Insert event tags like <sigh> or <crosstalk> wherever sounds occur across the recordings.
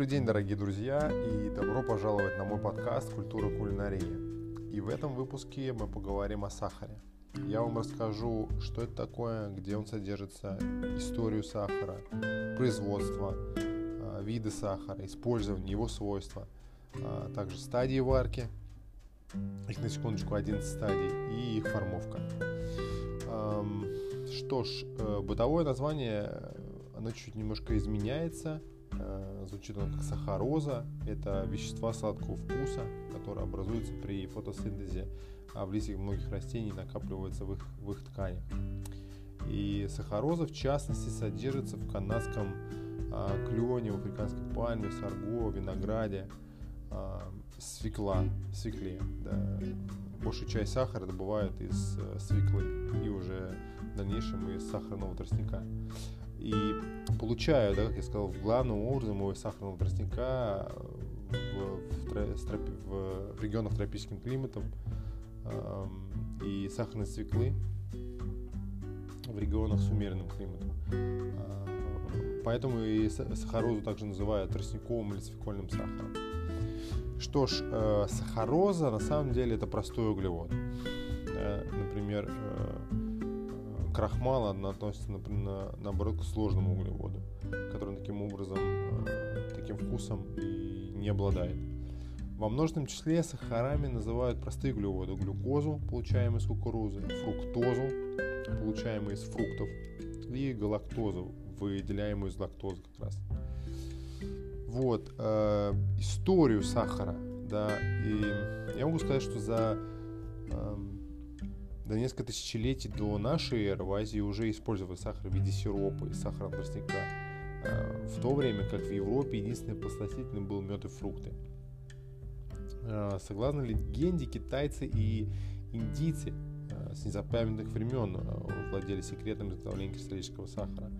Добрый день, дорогие друзья, и добро пожаловать на мой подкаст «Культура кулинарии». И в этом выпуске мы поговорим о сахаре. Я вам расскажу, что это такое, где он содержится, историю сахара, производство, а, виды сахара, использование, его свойства, а также стадии варки, их на секундочку 11 стадий, и их формовка. Что ж, э, бытовое название, оно чуть немножко изменяется. Э, звучит оно как сахароза. Это вещества сладкого вкуса, которые образуются при фотосинтезе, а в листьях многих растений накапливаются в их, в их тканях. И сахароза, в частности, содержится в канадском а, клене, в африканской пальме, сарго, винограде, а, свекла, свекле. Да. Большую часть сахара добывают из э, свеклы и уже в дальнейшем из сахарного тростника. И получаю, да, как я сказал, главным образом его сахарного тростника в, в, в, в регионах тропическим климатом э, и сахарной свеклы в регионах с умеренным климатом. Э, поэтому и сахарозу также называют тростниковым или свекольным сахаром. Что ж, э, сахароза на самом деле это простой углевод. Э, например, э, крахмал относится, например, наоборот, к сложному углеводу, который таким образом, э, таким вкусом и не обладает. Во множественном числе сахарами называют простые углеводы. Глюкозу, получаемую из кукурузы, фруктозу, получаемую из фруктов, и галактозу, выделяемую из лактозы как раз. Вот, э, историю сахара, да, и я могу сказать, что за до несколько тысячелетий до нашей эры в Азии уже использовали сахар в виде сиропа и сахарного тростника, э, в то время как в Европе единственный посластительным был мед и фрукты. Э, согласно легенде, китайцы и индийцы э, с незапамятных времен владели секретом изготовления кристаллического сахара.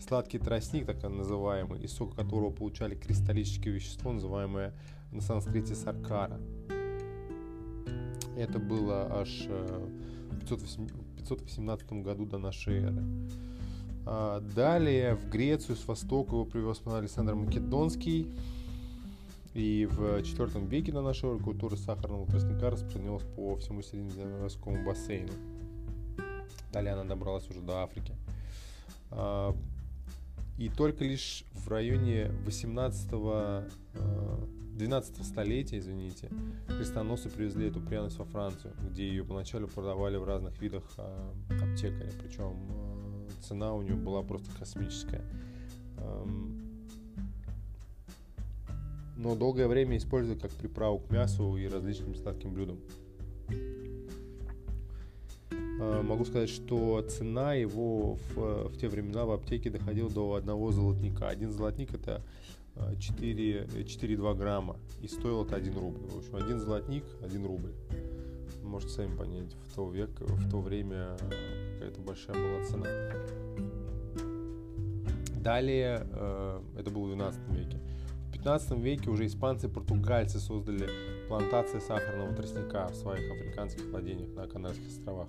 Сладкий тростник, так называемый, из сока которого получали кристаллическое вещество, называемое на санскрите саркара. Это было аж 518 году до нашей эры. А, далее в Грецию с востока его привез Александр Македонский. И в IV веке до нашей эры культура сахарного тростника распространилась по всему Средиземноморскому бассейну. Далее она добралась уже до Африки. А, и только лишь в районе 18 12 столетия, извините, крестоносцы привезли эту пряность во Францию, где ее поначалу продавали в разных видах э, аптекаря, причем э, цена у нее была просто космическая. Эм, но долгое время использовали как приправу к мясу и различным сладким блюдам. Э, могу сказать, что цена его в, в те времена в аптеке доходила до одного золотника. Один золотник это 4,2 грамма. И стоил это 1 рубль. В общем, один золотник, 1 рубль. Можете сами понять, в то, век, в то время какая-то большая была цена. Далее, э, это было в 12 веке. В 15 веке уже испанцы и португальцы создали плантации сахарного тростника в своих африканских владениях на Канарских островах.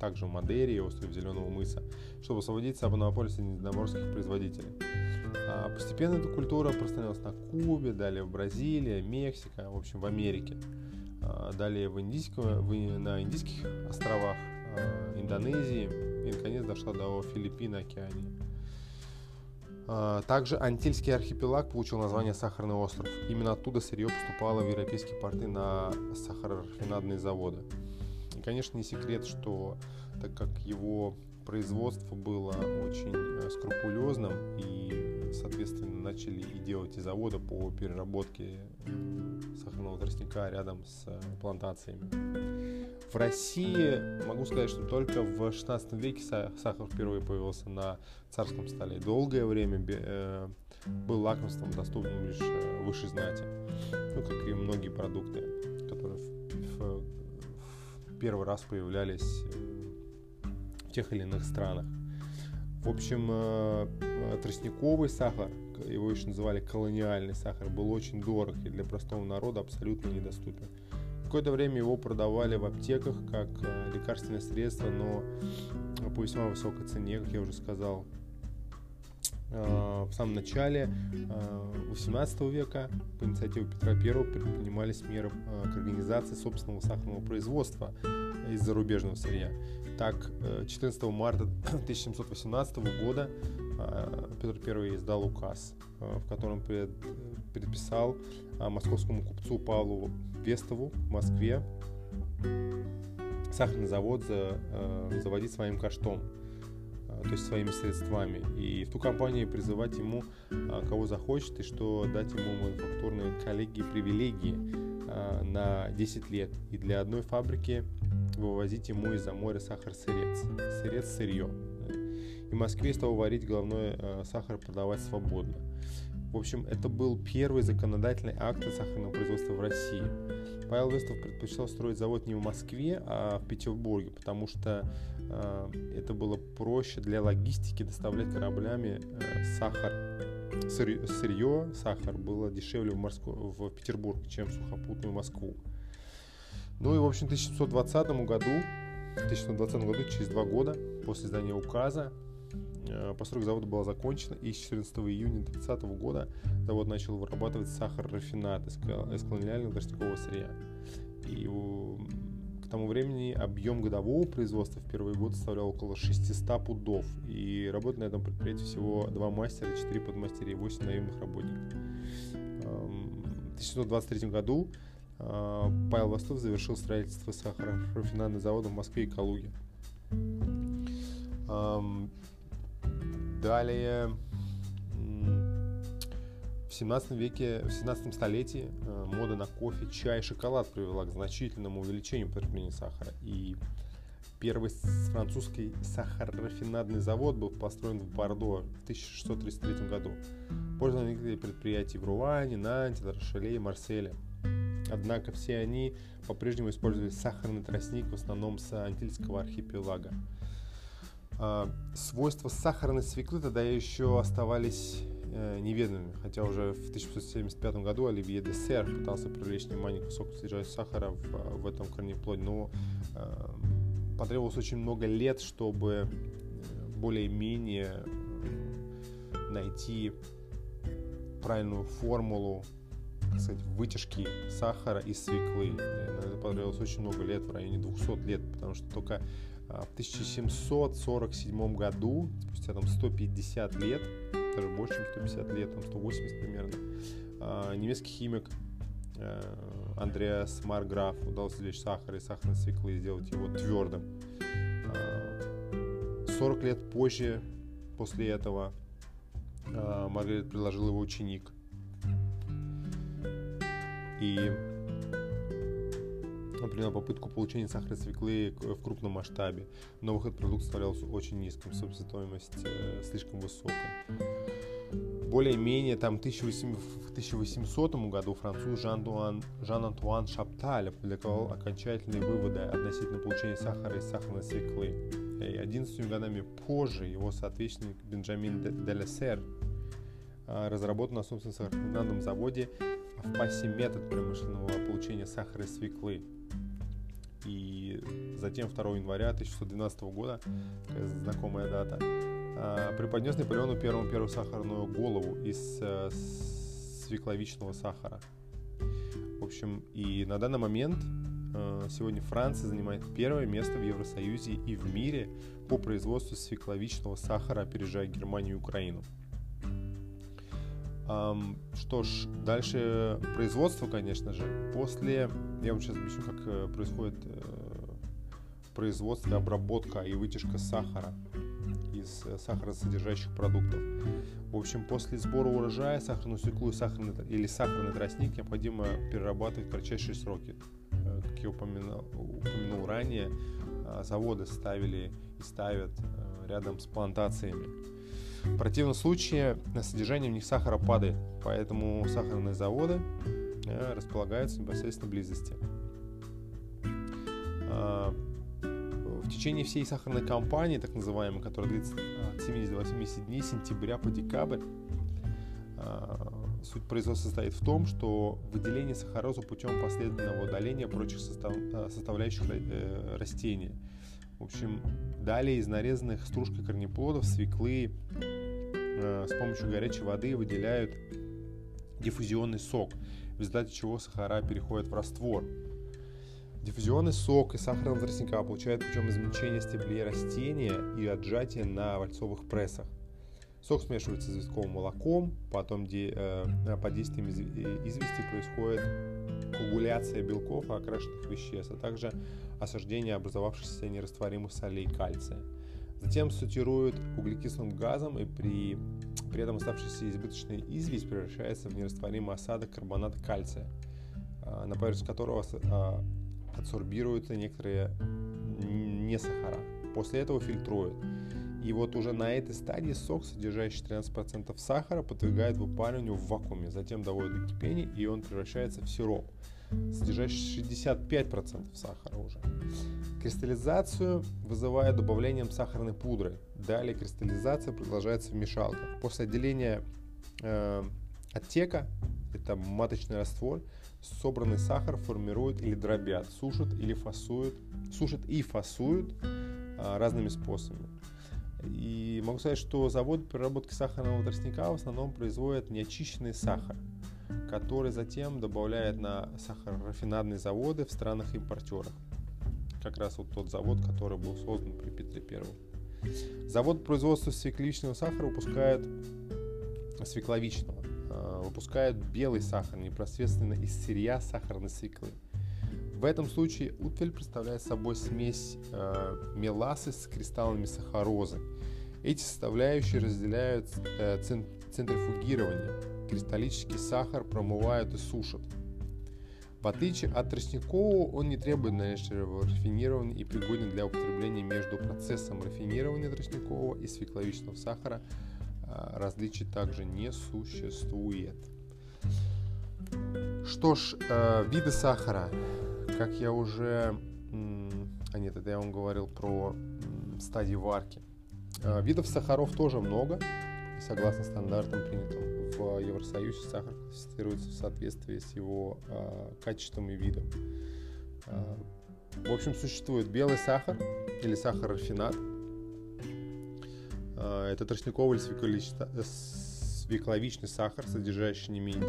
Также в Мадейре и острове Зеленого мыса, чтобы освободиться от монополии средиземноморских производителей. А постепенно эта культура распространилась на Кубе, далее в Бразилии, Мексика, в общем, в Америке. А далее в индийском, в, на Индийских островах, а, Индонезии и, наконец, дошла до Филиппин Океании. Также Антильский архипелаг получил название Сахарный остров. Именно оттуда сырье поступало в европейские порты на сахарорафинадные заводы. И, конечно, не секрет, что так как его производство было очень э, скрупулезным и соответственно, начали и делать и заводы по переработке сахарного тростника рядом с э, плантациями. В России могу сказать, что только в 16 веке сахар впервые появился на царском столе. Долгое время э, был лакомством, доступным лишь э, высшей знати, ну, как и многие продукты, которые в, в, в первый раз появлялись в тех или иных странах. В общем, э, э, тростниковый сахар, его еще называли колониальный сахар, был очень дорог и для простого народа абсолютно недоступен. Какое-то время его продавали в аптеках как э, лекарственное средство, но по весьма высокой цене, как я уже сказал. В самом начале 18 века по инициативе Петра I предпринимались меры к организации собственного сахарного производства из зарубежного сырья. Так, 14 марта <coughs> 1718 года Петр I издал указ, в котором предписал московскому купцу Павлу Вестову в Москве сахарный завод за, э, заводить своим каштом, э, то есть своими средствами. И в ту компанию призывать ему, э, кого захочет, и что дать ему мануфактурные коллеги привилегии на 10 лет. И для одной фабрики вывозить ему из-за моря сахар-сырец, сырец-сырье. И в Москве стал варить головной сахар продавать свободно. В общем, это был первый законодательный акт сахарного производства в России. Павел Вестов предпочитал строить завод не в Москве, а в Петербурге, потому что это было проще для логистики доставлять кораблями э, сахар. Сырье, сахар было дешевле в, Морско, в Петербург, чем сухопутную Москву. Ну и, в общем, в 1720 году, в 1720 году, через два года после издания указа, Э, постройка завода была закончена, и с 14 июня 30 года завод начал вырабатывать сахар-рафинат из, из колониального тростникового сырья. И тому времени объем годового производства в первый год составлял около 600 пудов. И работает на этом предприятии всего два мастера, 4 подмастера и 8 наемных работников. В 1923 году э, Павел Востов завершил строительство сахарорафинадного завода в Москве и Калуге. Далее, в 17 веке, в 17 столетии э, мода на кофе, чай и шоколад привела к значительному увеличению потребления сахара. И первый французский сахарорафинадный завод был построен в Бордо в 1633 году. Позже возникли предприятия в Руане, Нанте, Рошеле и Марселе. Однако все они по-прежнему использовали сахарный тростник в основном с Антильского архипелага. А, свойства сахарной свеклы тогда еще оставались э, неведомыми, хотя уже в 1575 году Оливье де Сер пытался привлечь внимание к высокому содержанию сахара в, в этом корнеплоде, но э, потребовалось очень много лет, чтобы э, более-менее найти правильную формулу так сказать, вытяжки сахара из свеклы. Это потребовалось очень много лет, в районе 200 лет, потому что только в 1747 году, спустя там 150 лет, даже больше, чем 150 лет, там 180 примерно, а, немецкий химик э, Андреас Марграф удалось извлечь сахар из сахарной свеклы и сделать его твердым. 40 а, лет позже, после этого, Маргарет предложил его ученик. И например, попытку получения сахарной свеклы в крупном масштабе, но выход продукта ставлялся очень низким, себестоимость э, слишком высокой. Более-менее там 1800, в 1800 году француз Жан-Антуан Жан Шапталь опубликовал окончательные выводы относительно получения сахара из сахарной свеклы. И 11 годами позже его соответственник Бенджамин Делесер а, разработал на собственном сахарном заводе в ПАСе метод промышленного получения сахара из свеклы. И затем 2 января 1612 года, знакомая дата, преподнес Наполеону первому первую сахарную голову из э, свекловичного сахара. В общем, и на данный момент э, сегодня Франция занимает первое место в Евросоюзе и в мире по производству свекловичного сахара, опережая Германию и Украину. Что ж, дальше производство, конечно же. После, я вам сейчас объясню, как э, происходит производство, обработка и вытяжка сахара из э, сахаросодержащих продуктов. В общем, после сбора урожая сахарную свеклу и сахарный, или сахарный тростник необходимо перерабатывать в кратчайшие сроки. Как я упомянул, упомянул ранее, заводы ставили и ставят рядом с плантациями. В противном случае содержание в них сахара падает, поэтому сахарные заводы э, располагаются в непосредственной близости. А, течение всей сахарной кампании, так называемой, которая длится от 70 до 80 дней, сентября по декабрь, а, суть производства состоит в том, что выделение сахарозы путем последовательного удаления прочих э, составляющих э, растения – в общем, далее из нарезанных стружкой корнеплодов, свеклы, с помощью горячей воды выделяют диффузионный сок, в результате чего сахара переходят в раствор. Диффузионный сок из сахарного тростника получают путем измельчения стеблей растения и отжатия на вальцовых прессах. Сок смешивается с известковым молоком, потом де, э, под действием э, извести происходит коагуляция белков и окрашенных веществ, а также осаждение образовавшихся нерастворимых солей кальция. Затем сутируют углекислым газом и при, при этом оставшаяся избыточная известь превращается в нерастворимый осадок карбоната кальция, э, на поверхность которого э, адсорбируются некоторые не сахара. После этого фильтруют. И вот уже на этой стадии сок, содержащий 13% сахара, подвигает выпариванию в вакууме, затем доводит до кипения, и он превращается в сироп, содержащий 65% сахара уже. Кристаллизацию вызывает добавлением сахарной пудры. Далее кристаллизация продолжается в мешалках. После отделения э, оттека, это маточный раствор, собранный сахар формируют или дробят, сушат или фасуют, сушат и фасуют э, разными способами. И могу сказать, что завод переработки сахарного тростника в основном производит неочищенный сахар, который затем добавляет на сахарорафинадные заводы в странах-импортерах. Как раз вот тот завод, который был создан при Петре Первом. Завод производства свекловичного сахара выпускает свекловичного, а, выпускает белый сахар непосредственно из сырья сахарной свеклы. В этом случае утвель представляет собой смесь э, меласы с кристаллами сахарозы. Эти составляющие разделяют э, центрифугирование. Кристаллический сахар промывают и сушат. В отличие от тростникового, он не требует дальнейшего рафинирования и пригоден для употребления между процессом рафинирования тростникового и свекловичного сахара. Э, различий также не существует. Что ж, э, виды сахара как я уже... А нет, это я вам говорил про стадии варки. А, видов сахаров тоже много. Согласно стандартам, принятым в Евросоюзе, сахар классифицируется в соответствии с его качеством и видом. В общем, существует белый сахар или сахар-рафинат. Э, это тростниковый или свекловичный сахар, содержащий не менее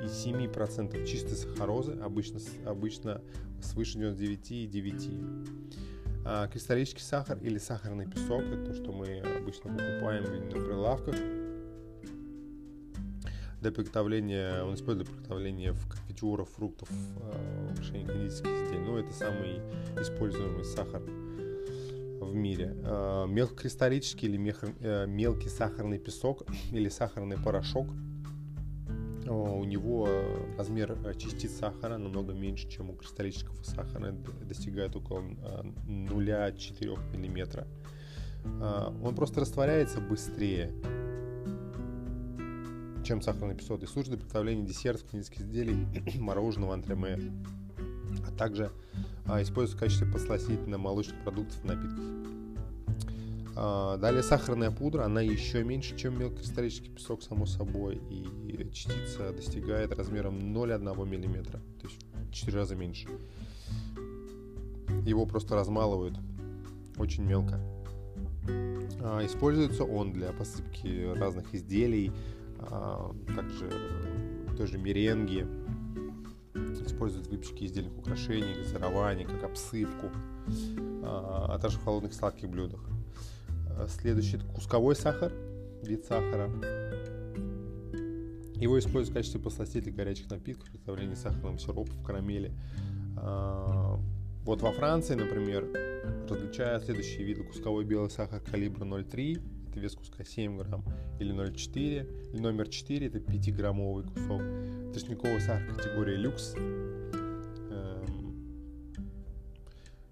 99,7% чистой сахарозы, обычно, обычно свыше 99,9%. А кристаллический сахар или сахарный песок, это то, что мы обычно покупаем на прилавках, для приготовления, он использует для приготовления в конфитюрах, фруктов, э, украшений кондитерских изделий. Но это самый используемый сахар в мире. Э, мелкокристаллический или э, мелкий сахарный песок <coughs> или сахарный порошок. У него размер частиц сахара намного меньше, чем у кристаллического сахара, достигает около 0,4 мм. Он просто растворяется быстрее, чем сахарный песок и служит для приготовления десертов, кондитерских изделий, <coughs> мороженого, антреме, а также а, используется в качестве посластителя молочных продуктов и напитков. А, далее сахарная пудра, она еще меньше, чем мелкокристаллический песок, само собой, и частица достигает размером 0,1 мм, то есть в 4 раза меньше. Его просто размалывают очень мелко. А, используется он для посыпки разных изделий, также той же меренги, используют выпечки изделий украшений, газирований, как обсыпку, а, а также в холодных сладких блюдах. А, следующий кусковой сахар, вид сахара. Его используют в качестве посластителя горячих напитков, приготовления сахарного сиропа в карамели. А, вот во Франции, например, различают следующие виды. Кусковой белый сахар калибра 0,3, это вес куска 7 грамм, или 0,4, или номер 4, это 5-граммовый кусок. Тростниковый сахар категории люкс,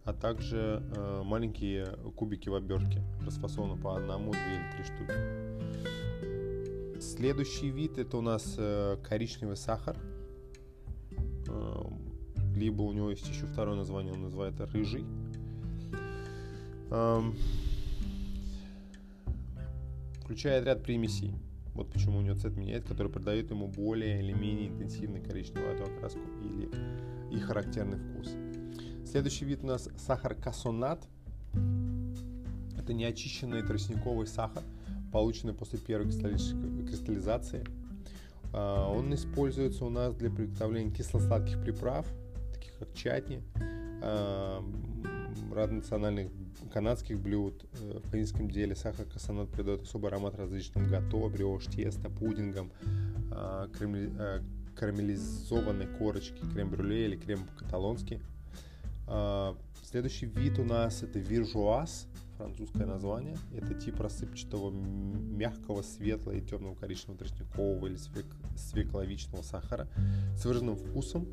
а также э, маленькие кубики в обертке, расфасованы по одному, две или три штуки. Следующий вид это у нас э, коричневый сахар, э, либо у него есть еще второе название, он называется рыжий. Э, включает ряд примесей. Вот почему у него цвет меняет, который придает ему более или менее интенсивный коричневую окраску или и характерный вкус. Следующий вид у нас сахар кассонат. Это неочищенный тростниковый сахар, полученный после первой кристаллизации. А, он используется у нас для приготовления кисло-сладких приправ, таких как чатни, а, разных национальных канадских блюд. Э, в канадском деле сахар кассанат придает особый аромат различным гато, бриош, тесто, пудингам, а, э, карамелизованной корочки, крем-брюле или крем по-каталонски. Следующий вид у нас это виржуаз французское название. Это тип рассыпчатого мягкого, светлого и темного коричневого тростникового или свек, свекловичного сахара с выраженным вкусом.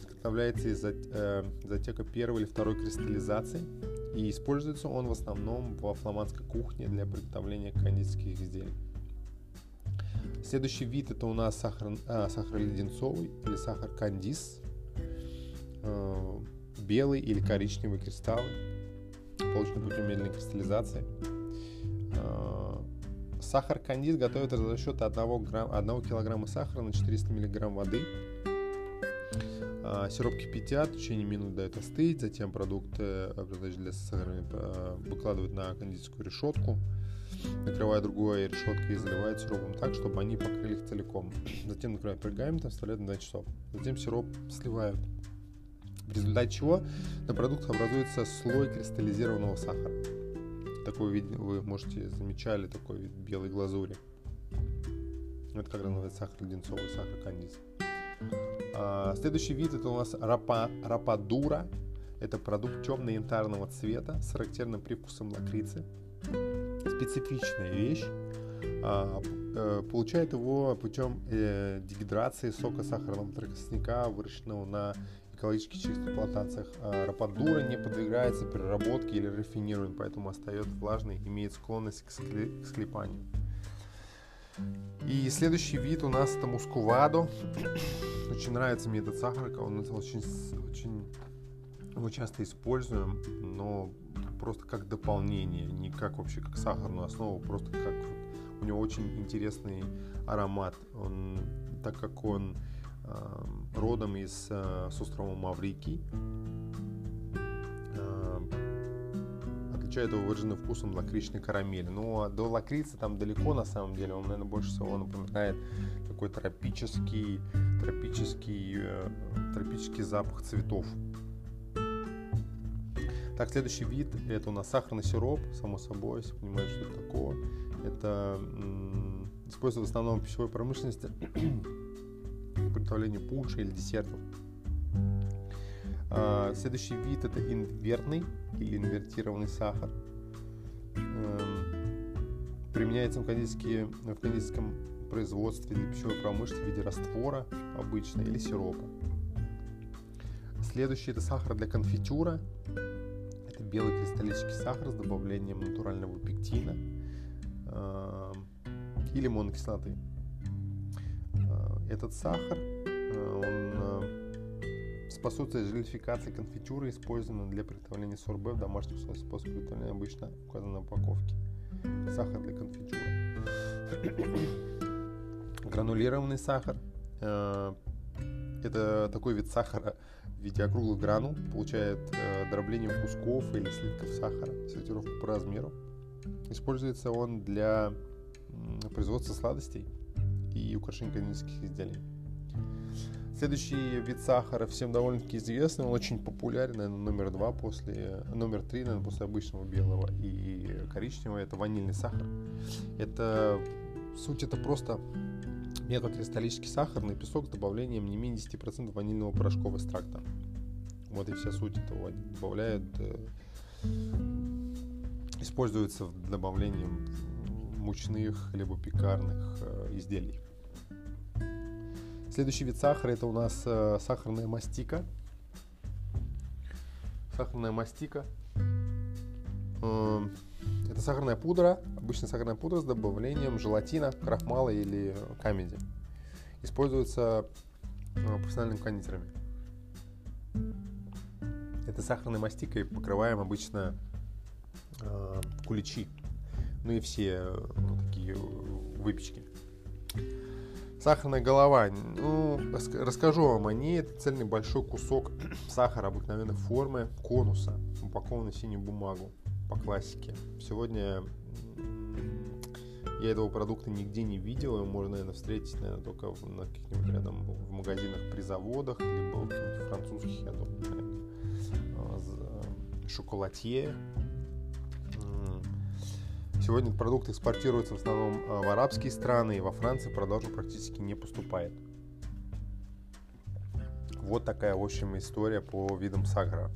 Изготовляется из э, затека первой или второй кристаллизации. И используется он в основном во фламандской кухне для приготовления кондитерских изделий. Следующий вид это у нас сахар, а, сахар леденцовый или сахар кандис. Э, белый или коричневый кристаллы полученный путем медленной кристаллизации. А, сахар кандис готовится за счет 1, грамм, 1 килограмма сахара на 400 миллиграмм воды. А, сироп кипятят, в течение минут дают остыть, затем продукты, предназначенные для сахара, а, выкладывают на кондитерскую решетку, накрывая другой решеткой и заливают сиропом так, чтобы они покрыли их целиком. Затем накрывают пергаментом, вставляют на 2 часов. Затем сироп сливают в результате чего на продуктах образуется слой кристаллизированного сахара. Такой вид вы можете замечали, такой вид белой глазури. Это как называется сахар леденцовый, сахар кандис. А, следующий вид это у нас рапа, рападура. Это продукт темно-янтарного цвета с характерным привкусом лакрицы. Специфичная вещь. А, э, получает его путем э, дегидрации сока сахарного тростника, выращенного на экологически чистых плантациях а рападура не подвергается переработке или рафинированию, поэтому остается влажной и имеет склонность к, скле- к склепанию. И следующий вид у нас это мускувадо. <coughs> очень нравится мне этот сахар, он очень, очень его часто используем, но просто как дополнение, не как вообще как сахарную основу, просто как у него очень интересный аромат. Он, так как он родом из э, с острова Маврикий. Эм, отличает его выраженным вкусом лакричной карамели. Но ну, а до лакрицы там далеко на самом деле. Он, наверное, больше всего напоминает такой тропический, тропический, э, тропический запах цветов. Так, следующий вид это у нас сахарный сироп, само собой, если понимаете, что это такое. Это м- используется в основном в пищевой промышленности приготовлению пунша или десертов. А, следующий вид это инвертный или инвертированный сахар. Эм, применяется в, в кондитерском производстве для пищевой промышленности в виде раствора обычно или сиропа. Следующий это сахар для конфитюра. Это белый кристаллический сахар с добавлением натурального пектина э, и лимонной кислоты. Этот сахар, э, он э, способствует желификации конфитюры, используемой для приготовления сорбе в домашних условиях. Способ приготовления обычно указан на упаковке. Сахар для конфитюры. <coughs> Гранулированный сахар. Э, это такой вид сахара в виде округлых гранул. Получает дробление кусков или слитков сахара, сортировку по размеру. Используется он для производства сладостей и украшений кондитерских изделий. Следующий вид сахара всем довольно-таки известный, он очень популярен, наверное, номер два после, номер три, наверное, после обычного белого и коричневого, это ванильный сахар. Это, суть это просто металлокристаллический сахарный песок с добавлением не менее 10% ванильного порошкового экстракта. Вот и вся суть этого. Добавляют, э, используется для добавления мучных либо пекарных э, изделий. Следующий вид сахара это у нас э, сахарная мастика. Сахарная мастика. Э, это сахарная пудра, обычная сахарная пудра с добавлением желатина, крахмала или камеди. Используется э, профессиональными кондитерами. Это сахарной мастикой покрываем обычно э, куличи, ну и все э, ну, такие выпечки. Сахарная голова. Ну, расскажу вам о ней. Это цельный большой кусок сахара обыкновенной формы конуса, упакованный в синюю бумагу по классике. Сегодня Я этого продукта нигде не видел, его можно, наверное, встретить, наверное, только в, на каких-нибудь рядом в магазинах при заводах, либо в французских, я думаю, а, шоколадье. Сегодня продукт экспортируется в основном а, в арабские страны, и во Франции продажу практически не поступает. Вот такая, в общем, история по видам сахара.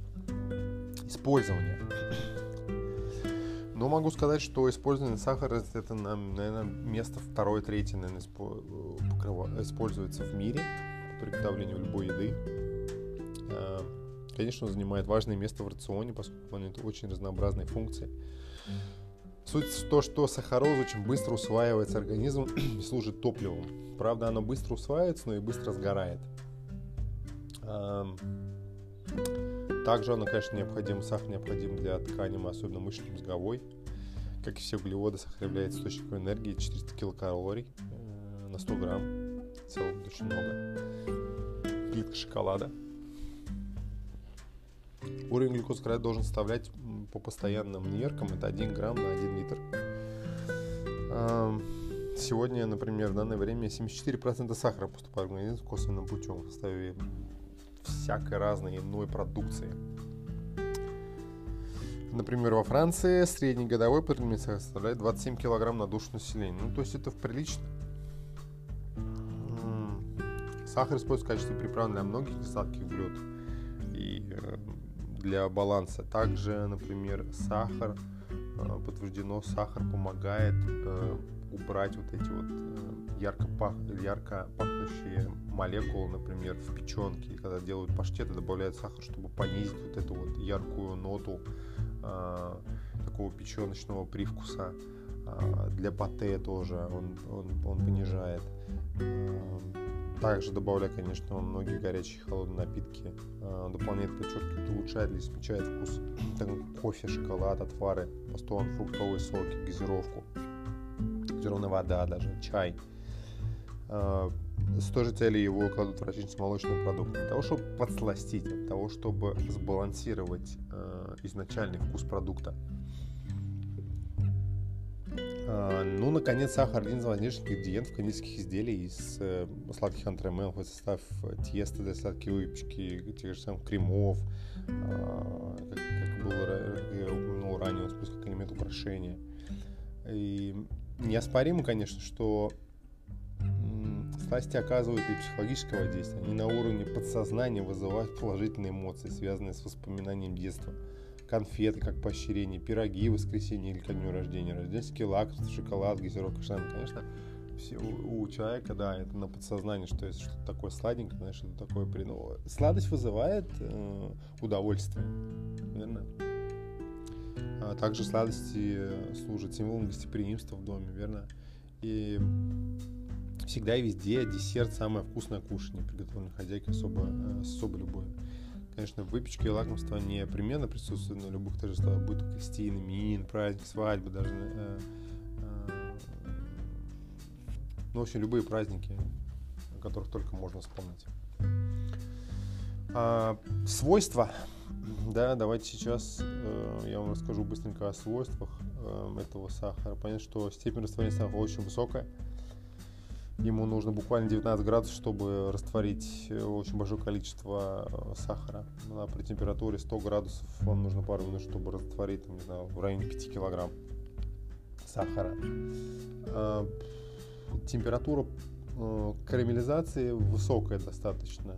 Использование. Но могу сказать, что использование сахара это, наверное, место второе, третье, наверное, используется в мире при приготовлении любой еды. А, конечно, он занимает важное место в рационе, поскольку имеет очень разнообразные функции. Суть в том, что сахароз очень быстро усваивается организмом <clears throat> и служит топливом. Правда, оно быстро усваивается, но и быстро сгорает. Также оно, конечно, необходим, сахар необходим для ткани, особенно мышечно-мозговой. Как и все углеводы, сахар является источником энергии 400 килокалорий э, на 100 грамм. В целом очень много. Плитка шоколада. Уровень глюкозы должен составлять по постоянным меркам это 1 грамм на 1 литр. Сегодня, например, в данное время 74% сахара поступает в организм косвенным путем в составе всякой разной иной продукции. Например, во Франции средний годовой потребитель составляет 27 килограмм на душу населения. Ну, то есть это прилично. Сахар используется в качестве приправы для многих несладких блюд и э, для баланса. Также, например, сахар, э, подтверждено, сахар помогает э, убрать вот эти вот ярко, пах, ярко пахнущие молекулы, например, в печенке, когда делают паштеты, добавляют сахар, чтобы понизить вот эту вот яркую ноту э, такого печеночного привкуса. Э, для пате тоже он, он, он понижает. Э, также добавляя, конечно, многие горячие и холодные напитки, э, дополняет, подчеркивает, улучшает или смягчает вкус. Так, кофе, шоколад, отвары, бастон, фруктовые соки, газировку, газированная вода даже, чай – а, с той же целью его кладут в различные с молочным продуктом. Для того, чтобы подсластить, для того, чтобы сбалансировать э, изначальный вкус продукта. Э, ну, наконец, сахар один из важнейших ингредиентов кондитерских изделий из э, сладких антремен, в состав теста для сладкой выпечки, тех же самых кремов, э, как, как было я упомянул ранее, он как элемент украшения. И неоспоримо, конечно, что Сласти оказывают и психологическое воздействие. Они на уровне подсознания вызывают положительные эмоции, связанные с воспоминанием детства. Конфеты, как поощрение, пироги в воскресенье или ко дню рождения, рождественские лакомства, шоколад, газировка, шам. Конечно, все, у, у человека, да, это на подсознании, что есть что-то такое сладенькое, знаешь, что-то такое прино. Сладость вызывает э, удовольствие, верно? А также сладости служат символом гостеприимства в доме, верно? И всегда и везде десерт самое вкусное кушание, приготовленное хозяйкой особо, э, с особой любовью. Конечно, выпечка и лакомство непременно присутствуют на любых торжествах, будь то крестин, именин, праздник, свадьбы, даже э, э, ну, в общем, любые праздники, о которых только можно вспомнить. А, свойства. Да, давайте сейчас э, я вам расскажу быстренько о свойствах э, этого сахара. Понятно, что степень растворения сахара очень высокая. Ему нужно буквально 19 градусов, чтобы растворить э, очень большое количество э, сахара. На при температуре 100 градусов вам нужно пару минут, чтобы растворить, там, не знаю, в районе 5 килограмм сахара. А, температура э, карамелизации высокая достаточно,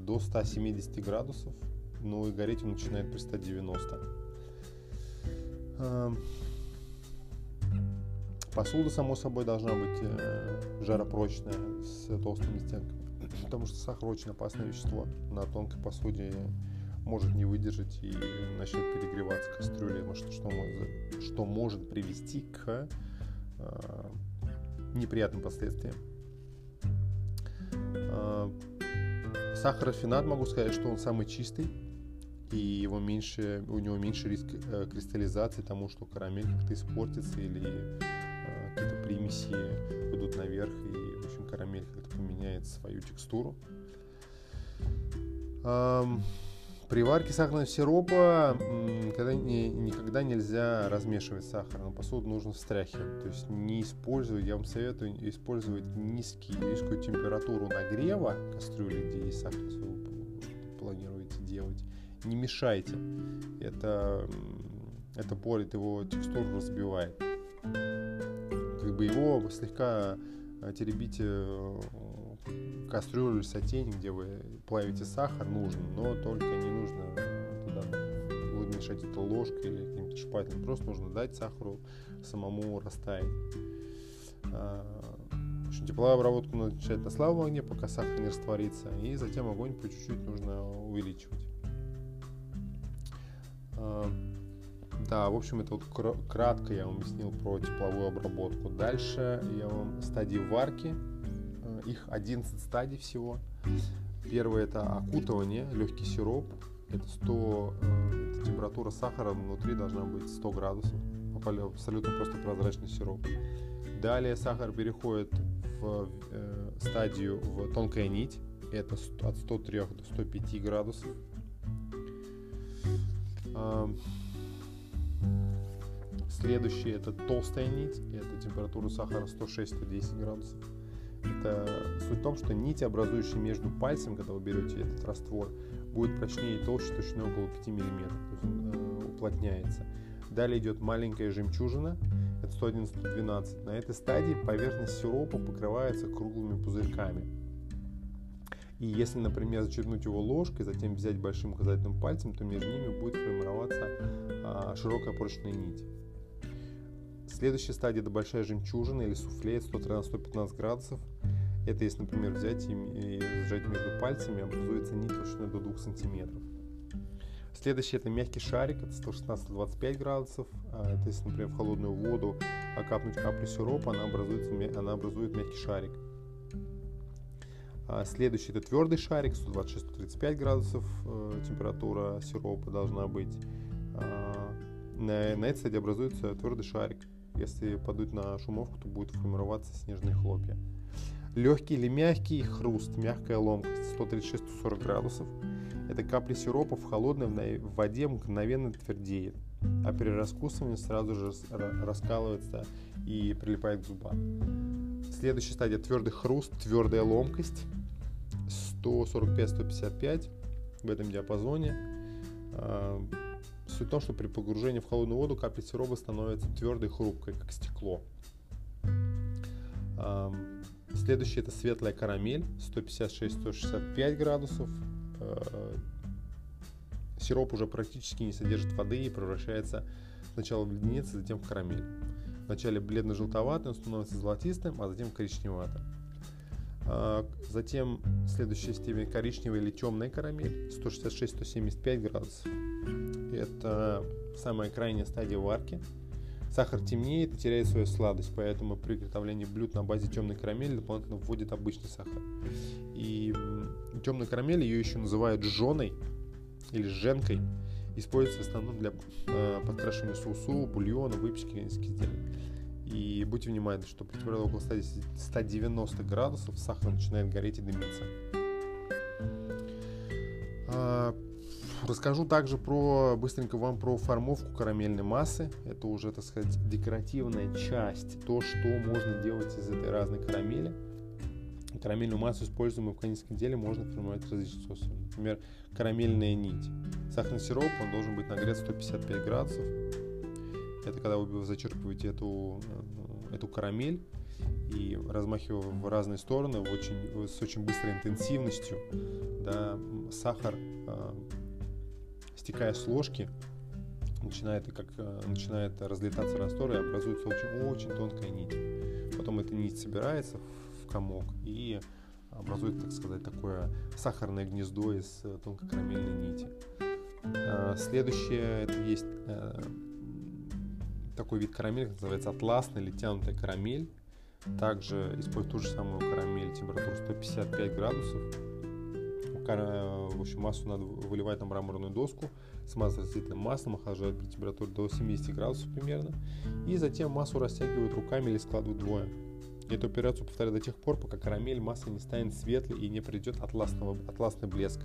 до 170 градусов, но и гореть он начинает при 190. Посуда, само собой, должна быть э, жаропрочная, с толстыми стенками, потому что сахар очень опасное вещество. На тонкой посуде может не выдержать и начнет перегреваться кастрюля, что, что, что может привести к э, неприятным последствиям. Э, сахарофинат, могу сказать, что он самый чистый, и его меньше, у него меньше риск э, кристаллизации, тому, что карамель как-то испортится или какие-то примеси идут наверх, и, в общем, карамель как-то поменяет свою текстуру. При варке сахарного сиропа никогда, не, никогда нельзя размешивать сахар. На посуду нужно встряхивать. То есть не использовать, я вам советую использовать низкий, низкую температуру нагрева кастрюли, где есть сахар, если вы планируете делать. Не мешайте. Это, это порит его текстуру, разбивает. Как бы его слегка э, теребите э, кастрюлю или сотейник, где вы плавите сахар, нужно, но только не нужно туда мешать это ложкой или каким-то шпателем. Просто нужно дать сахару самому растаять. А, тепловую обработку надо начать на слабом огне, пока сахар не растворится, и затем огонь по чуть-чуть нужно увеличивать. Да, в общем, это вот кратко я вам объяснил про тепловую обработку. Дальше я вам стадии варки их 11 стадий всего. Первое это окутывание, легкий сироп. Это 100, э, это температура сахара внутри должна быть 100 градусов. Абсолютно просто прозрачный сироп. Далее сахар переходит в э, стадию в тонкая нить. Это от 103 до 105 градусов. Э, следующее это толстая нить. Это температура сахара 106-110 градусов. Это суть в том, что нити, образующие между пальцем, когда вы берете этот раствор, будет прочнее и толще точно около 5 мм, то есть э, уплотняется. Далее идет маленькая жемчужина, это 111-112. На этой стадии поверхность сиропа покрывается круглыми пузырьками. И если, например, зачерпнуть его ложкой, затем взять большим указательным пальцем, то между ними будет формироваться а, широкая прочная нить. Следующая стадия это большая жемчужина или суфле 113-115 градусов. Это если, например, взять и, сжать между пальцами, образуется нить толщиной до 2 сантиметров. Следующий это мягкий шарик, это 116-125 градусов. А, это если, например, в холодную воду окапнуть каплю сиропа, она, образуется, она образует мягкий шарик. А следующий это твердый шарик, 126-135 градусов э, температура сиропа должна быть. А, на, на этой стадии образуется твердый шарик. Если подуть на шумовку, то будет формироваться снежные хлопья. Легкий или мягкий хруст, мягкая ломкость 136-140 градусов. Это капли сиропа в холодной воде мгновенно твердеет, а при раскусывании сразу же раскалывается и прилипает к зубам. Следующая стадия твердый хруст, твердая ломкость 145-155 в этом диапазоне. Суть в том, что при погружении в холодную воду капля сиропа становится твердой хрупкой, как стекло. Следующее это светлая карамель, 156-165 градусов. Э, сироп уже практически не содержит воды и превращается сначала в леденец, а затем в карамель. Вначале бледно-желтоватый, он становится золотистым, а затем коричневатым. А, затем следующая степень коричневая или темная карамель 166-175 градусов. Это самая крайняя стадия варки. Сахар темнеет и теряет свою сладость, поэтому при приготовлении блюд на базе темной карамели дополнительно вводит обычный сахар. И темную карамель ее еще называют жженой или женкой. Используется в основном для э, подкрашивания соусу, бульона, выпечки кондитерских изделий. И будьте внимательны, что при температуре около 190 градусов сахар начинает гореть и дымиться. А, расскажу также про быстренько вам про формовку карамельной массы. Это уже, так сказать, декоративная часть, то, что можно делать из этой разной карамели. Карамельную массу, используемую в кондитерском деле, можно формировать различные способами. Например, карамельная нить. Сахарный сироп, он должен быть нагрет 155 градусов это когда вы зачерпываете эту, эту карамель и размахивая в разные стороны в очень, с очень быстрой интенсивностью, да, сахар, э, стекая с ложки, начинает, как, э, начинает разлетаться раствор и образуется очень-очень тонкая нить. Потом эта нить собирается в комок и образует, так сказать, такое сахарное гнездо из э, тонкокарамельной нити. Э, следующее это есть такой вид карамели, называется атласная или тянутая карамель. Также используют ту же самую карамель, температуру 155 градусов. В общем, массу надо выливать на мраморную доску, смазывать растительным маслом, охлаждать при температуре до 70 градусов примерно. И затем массу растягивают руками или складывают двое. Эту операцию повторяют до тех пор, пока карамель масса не станет светлой и не придет атласного, атласный блеск.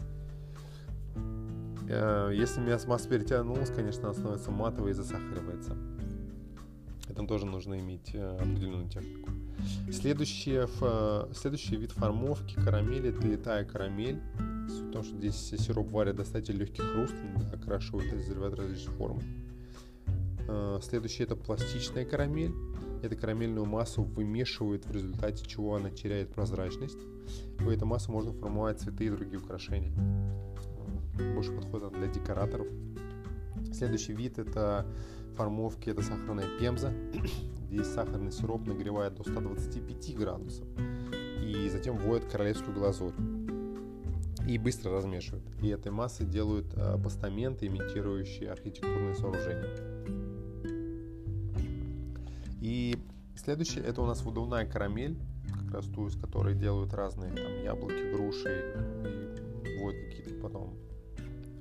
Э, если масса перетянулась, конечно, она становится матовой и засахаривается. Это тоже нужно иметь э, определенную технику. Следующий, следующий вид формовки карамели – это летая карамель. Суть в том, что здесь сироп варят достаточно легкий хруст, окрашивают и заливают различные формы. Э, следующий – это пластичная карамель. Эту карамельную массу вымешивают, в результате чего она теряет прозрачность. В эту массу можно формовать цветы и другие украшения. Больше подходит для декораторов. Следующий вид – это формовки, это сахарная пемза. Здесь сахарный сироп нагревает до 125 градусов и затем вводят королевскую глазурь и быстро размешивают. И этой массой делают э, постаменты, имитирующие архитектурные сооружения. И следующее это у нас выдувная карамель, как раз ту, из которой делают разные там яблоки, груши и вводят какие-то потом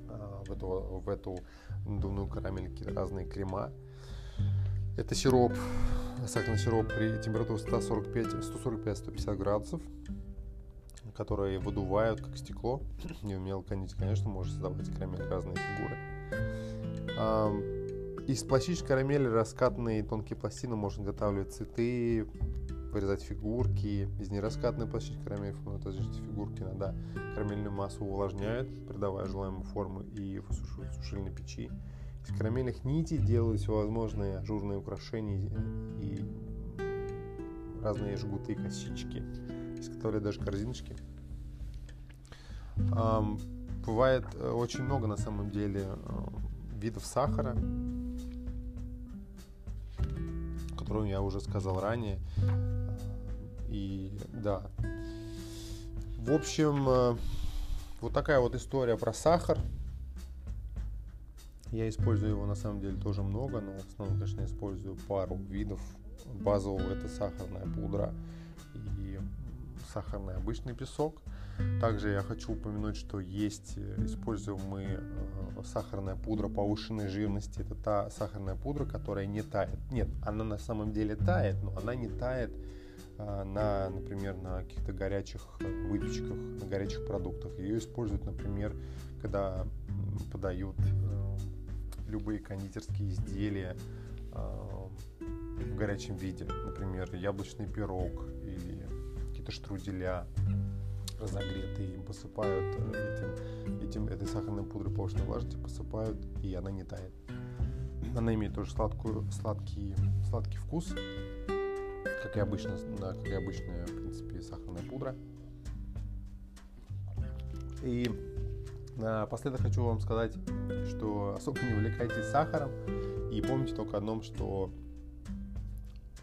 э, в эту, в эту надувную карамель какие-то разные крема. Это сироп, сахарный сироп при температуре 145-150 градусов, которые выдувают как стекло. Не умел кондить, конечно, может создавать карамель разные фигуры. Из пластичной карамели раскатанные тонкие пластины можно изготавливать цветы, вырезать фигурки. Из нераскатанной пластичной карамели формируют различные фигурки. Иногда карамельную массу увлажняют, придавая желаемую форму и в сушильной печи. Из карамельных нитей делают всевозможные ажурные украшения и разные жгуты, косички, из которых даже корзиночки. Бывает э, очень много на самом деле э, видов сахара, которые я уже сказал ранее. И да. В общем, э, вот такая вот история про сахар. Я использую его на самом деле тоже много, но в основном, конечно, использую пару видов. Базового это сахарная пудра и сахарный обычный песок. Также я хочу упомянуть, что есть э, используемые э, сахарная пудра повышенной жирности. Это та сахарная пудра, которая не тает. Нет, она на самом деле тает, но она не тает э, на, например, на каких-то горячих выпечках, на горячих продуктах. Ее используют, например, когда подают любые кондитерские изделия в горячем виде, например, яблочный пирог или какие-то штруделя разогретые, посыпают этим, этим, этой сахарной пудрой повышенной влажности, посыпают, и она не тает. Она имеет тоже сладкую, сладкий, сладкий вкус, как и, обычно, да, как и обычная, в принципе, сахарная пудра. И Напоследок хочу вам сказать, что особо не увлекайтесь сахаром и помните только одном, что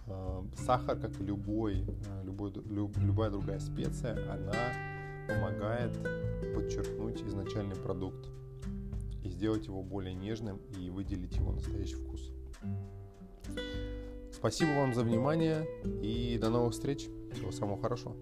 э, сахар, как и любой, э, любой, люб, любая другая специя, она помогает подчеркнуть изначальный продукт и сделать его более нежным и выделить его настоящий вкус. Спасибо вам за внимание и до новых встреч. Всего самого хорошего.